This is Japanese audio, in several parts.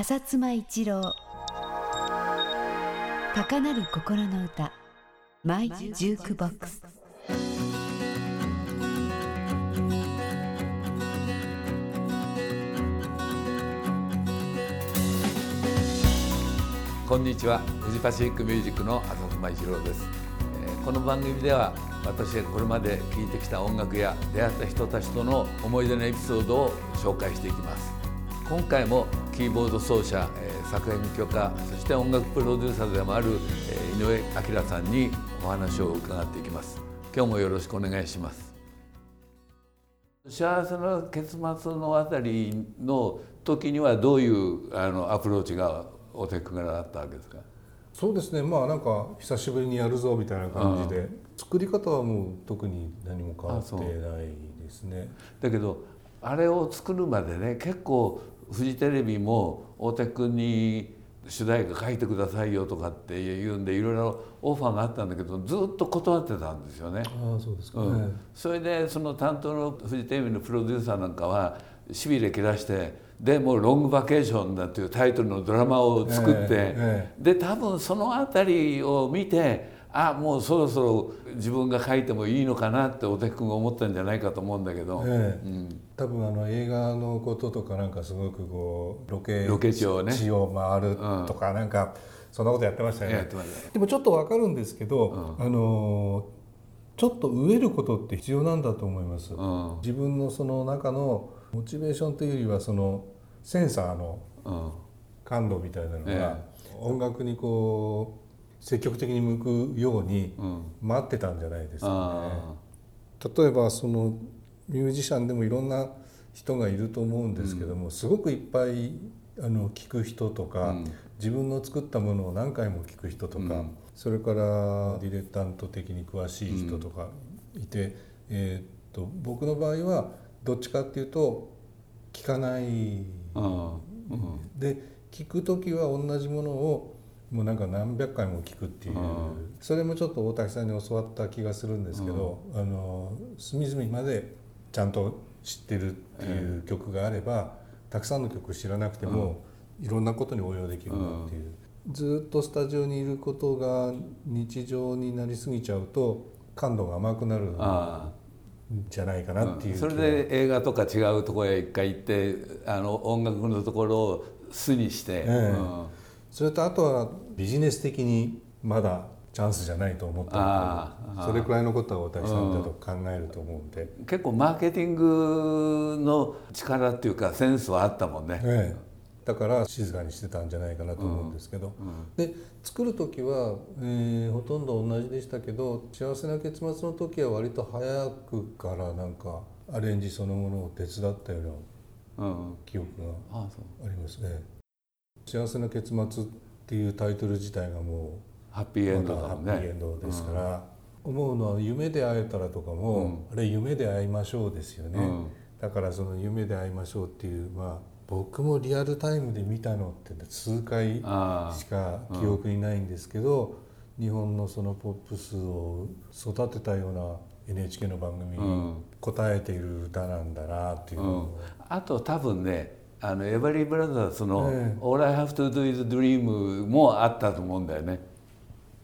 浅妻一郎。高鳴る心の歌。マイ・ジュークボックス。こんにちは。フジパシフィックミュージックの浅妻一郎です、えーこの番組では私がこれまで聴いてきた音楽や出会った人たちとの思い出のエピソードを紹介していきます。今回もキーボード奏者、えー作編許可そして音楽プロデューサーでもある、えー井上彰さんにお話を伺っていきます。今日もよろしくお願いします。幸せの結末のあたりの時にはどういうあのアプローチがお手くがだったわけですか？そうですね。まあなんか久しぶりにやるぞみたいな感じで。作り方はもう特に何も変わってないですね。だけどあれを作るまでね結構フジテレビも大手君に主題歌書いてくださいよとかっていうんでいろいろオファーがあったんだけどずっと断ってたんですよね。ああそうですか。ね、うん、それでその担当のフジテレビのプロデューサーなんかはしびれ切らしてでもう「ロングバケーション」だっていうタイトルのドラマを作って、えで多分その辺りを見てあもうそろそろ自分が書いてもいいのかなってお手君が思ったんじゃないかと思うんだけど、ええ。うん、多分あの映画のこととかなんかすごくこうロケロケ地をね。地を回るとかなんかそんなことやってましたよね、でもちょっとわかるんですけど、あのちょっと飢えることって必要なんだと思います、うん。自分のその中のモチベーションというよりはそのセンサーのうん。感度みたいなのが、え音楽にこう積極的に向くようにうん。待ってたんじゃないですかね。あ例えばそのミュージシャンでもいろんな人がいると思うんですけども、すごくいっぱいあの聴く人とか、うん。自分の作ったものを何回も聴く人とか、うん。それからディレッタント的に詳しい人とかいて、えーっと僕の場合はどっちかっていうと聴かない。あうん。で聞く時は同じものをもうなんか何百回も聞くっていう。うんそれもちょっと大滝さんに教わった気がするんですけど、あの隅々までちゃんと知ってるっていう曲があれば、たくさんの曲知らなくても、いろんなことに応用できるなっていう、ずっとスタジオにいることが日常になりすぎちゃうと感度が甘くなるじゃないかなっていう気が。それで映画とか違うところへ一回行ってあの音楽のところを素にして、ええ。うん。それとあとはビジネス的にまだチャンスじゃないと思ってるああそれくらいのことは大滝さんだと考えると思うんで、結構マーケティングの力っていうかセンスはあったもんね。ええ。だから静かにしてたんじゃないかなと思うんですけど、で作る時は、えーほとんど同じでしたけど幸せな結末の時は割と早くからなんかアレンジそのものを手伝ったようなうん、記憶があります。ね。幸せな結末っていうタイトル自体がもうハッピーエンドだまたハ。ッピーエンドですから、思うのは夢で会えたらとかも、あれ夢で会いましょうですよね、うん。だからその夢で会いましょうっていうまあ僕もリアルタイムで見たのって数回あしか記憶にないんですけど、日本のそのポップスを育てたような NHK の番組に応えている歌なんだなっていううん、あと多分ねあのエバリー・ブラザーズのええ「All I Have to Do Is Dream」もあったと思うんだよね。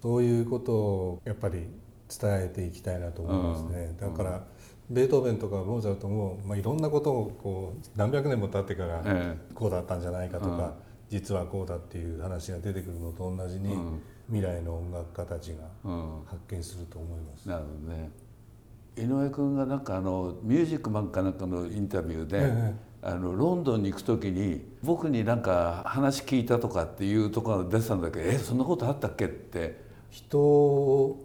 そういうことをやっぱり伝えていきたいなと思いますね、だから、ベートーベンとかモーツァルトも、まあ、いろんなことをこう何百年も経ってからえこうだったんじゃないかとか、実はこうだっていう話が出てくるのと同じに、うん。未来の音楽家たちがうん。発見すると思います。なるほどね。井上君がなんかあのミュージックマンかなんかのインタビューで、えあのロンドンに行く時に僕になんか話聞いたとかっていうところが出てたんだけどえそんなことあったっけって人を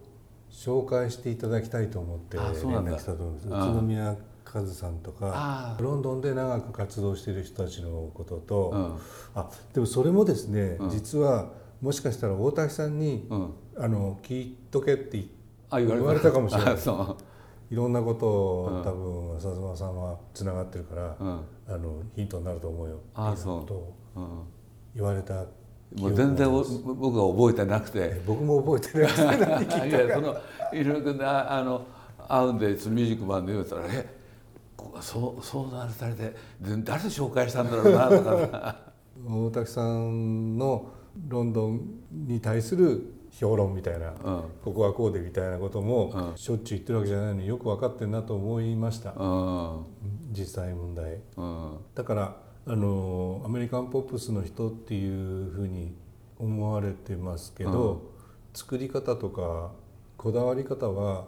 紹介していただきたいと思って連絡したと思うんです。宇都宮和さんとかロンドンで長く活動している人たちのことと、うん。あでもそれもですね、うん。実はもしかしたら大滝さんに、うん。あの聞いとけってあ言われた。かもしれない。いろんなことを、うん。多分浅妻さんはつながってるから、うん。あのヒントになると思うよあっていうことをうん。言われた記もう全然僕は覚えてなくて。え僕も覚えてない。ですけど何聞いやそのいろいろなあの会うんでミュージックバンドで言うたら「えこそうそうなされてで誰紹介したんだろうな」とか。さ大竹さんのロンドンに対する評論みたいな、うん。ここはこうでみたいなこともうん。しょっちゅう言ってるわけじゃないのによく分かってるなと思いました、うん。実際問題。うん。だからあのアメリカンポップスの人っていうふうに思われてますけど、作り方とかこだわり方は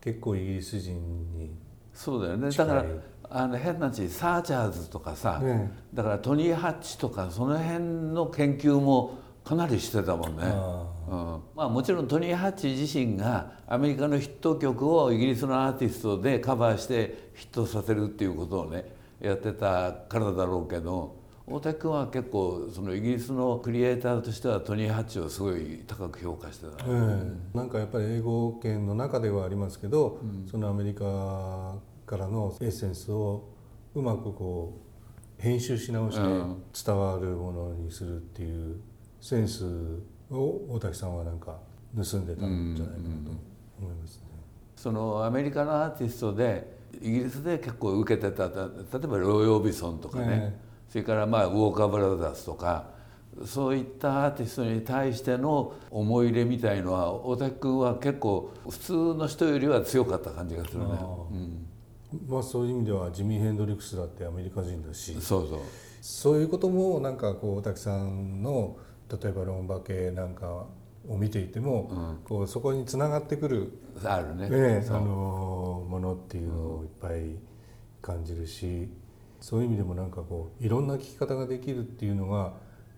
結構イギリス人にそうだよね。だからあの変な話サーチャーズとかさ、ね。だからトニー・ハッチとかその辺の研究もかなりしてたもんね。あうん。まあ、もちろんトニー・ハッチ自身がアメリカのヒット曲をイギリスのアーティストでカバーしてヒットさせるっていうことをねやってたからだろうけど大竹君は結構そのイギリスのクリエイターとしてはトニー・ハッチをすごい高く評価してた、ええ。なんかやっぱり英語圏の中ではありますけど、そのアメリカからのエッセンスをうまくこう編集し直してうん。伝わるものにするっていうセンスを大竹さんはなんか盗んでたんじゃないかなと思いますね。そのアメリカのアーティストでイギリスで結構受けてた例えばロイ・オビソンとかね、えそれからまあウォーカー・ブラザーズとかそういったアーティストに対しての思い入れみたいのは大竹君は結構普通の人よりは強かった感じがするね。あーまあそういう意味ではジミー・ヘンドリックスだってアメリカ人だしうん、そうそう。そういうこともなんかこう大竹さんの例えばロンバ系なんかを見ていても、こうそこにつながってくる、あるね。ねあのものっていうのをいっぱい感じるしそういう意味でもなんかこういろんな聞き方ができるっていうのが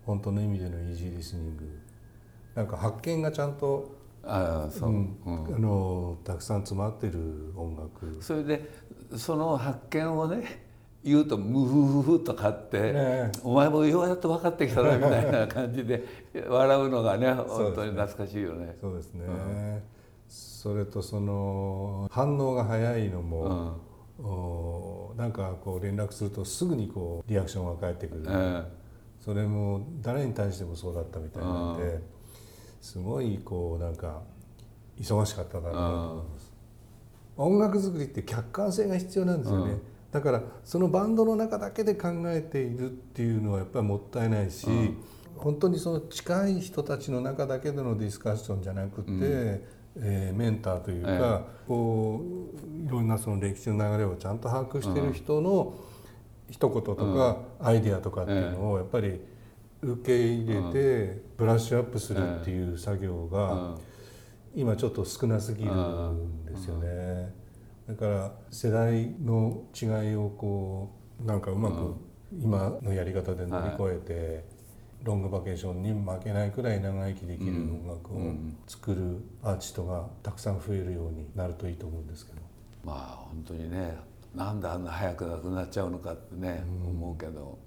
本当の意味でのイージーリスニング。なんか発見がちゃんと、ああそう、うん。うん。あのたくさん詰まってる音楽。それでその発見をね言うとムフフフとかって、ねお前もようやっと分かってきたなみたいな感じで 笑うのがね本当に懐かしいよね。そうですね、それとその反応が早いのも、おなんかこう連絡するとすぐにこうリアクションが返ってくる、うん。それも誰に対してもそうだったみたいなので、すごいこうなんか忙しかったなと思います、音楽作りって客観性が必要なんですよね、うんだからそのバンドの中だけで考えているっていうのはやっぱりもったいないし、本当にその近い人たちの中だけでのディスカッションじゃなくて、えーメンターというか、こういろんなその歴史の流れをちゃんと把握している人の一言とかアイデアとかっていうのをやっぱり受け入れてブラッシュアップするっていう作業が今ちょっと少なすぎるんですよね。だから世代の違いをこうなんかうまく今のやり方で乗り越えて、ロングバケーションに負けないくらい長生きできる音楽を作るアーティストがたくさん増えるようになるといいと思うんですけど。まあ本当にねなんであんな早くなくなっちゃうのかってね、思うけど、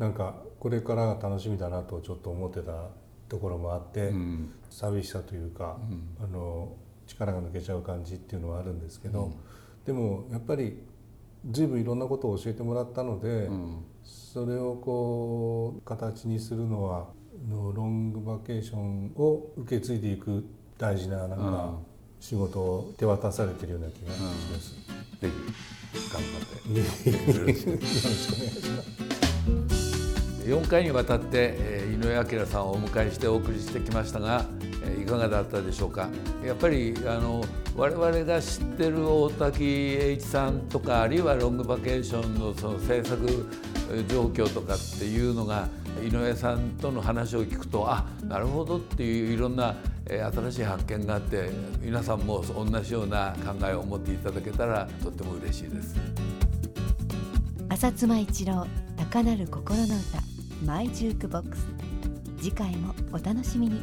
なんかこれからが楽しみだなとちょっと思ってたところもあって、うん。寂しさというか、あの力が抜けちゃう感じっていうのはあるんですけど、でもやっぱり随分いろんなことを教えてもらったので、うんそれをこう形にするのはあのロングバケーションを受け継いでいく大事ななんかうん仕事を手渡されてるような気がします。ぜひ頑張って。よろしくお願いします。4回にわたって、えー井上彰さんをお迎えしてお送りしてきましたが、えーいかがだったでしょうか？やっぱりあの我々が知ってる大滝栄一さんとかあるいはロングバケーションのその制作状況とかっていうのが井上さんとの話を聞くとあなるほどっていういろんな新しい発見があって皆さんも同じような考えを持っていただけたらとっても嬉しいです。浅妻一郎高鳴る心の歌マイジュークボックス。次回もお楽しみに。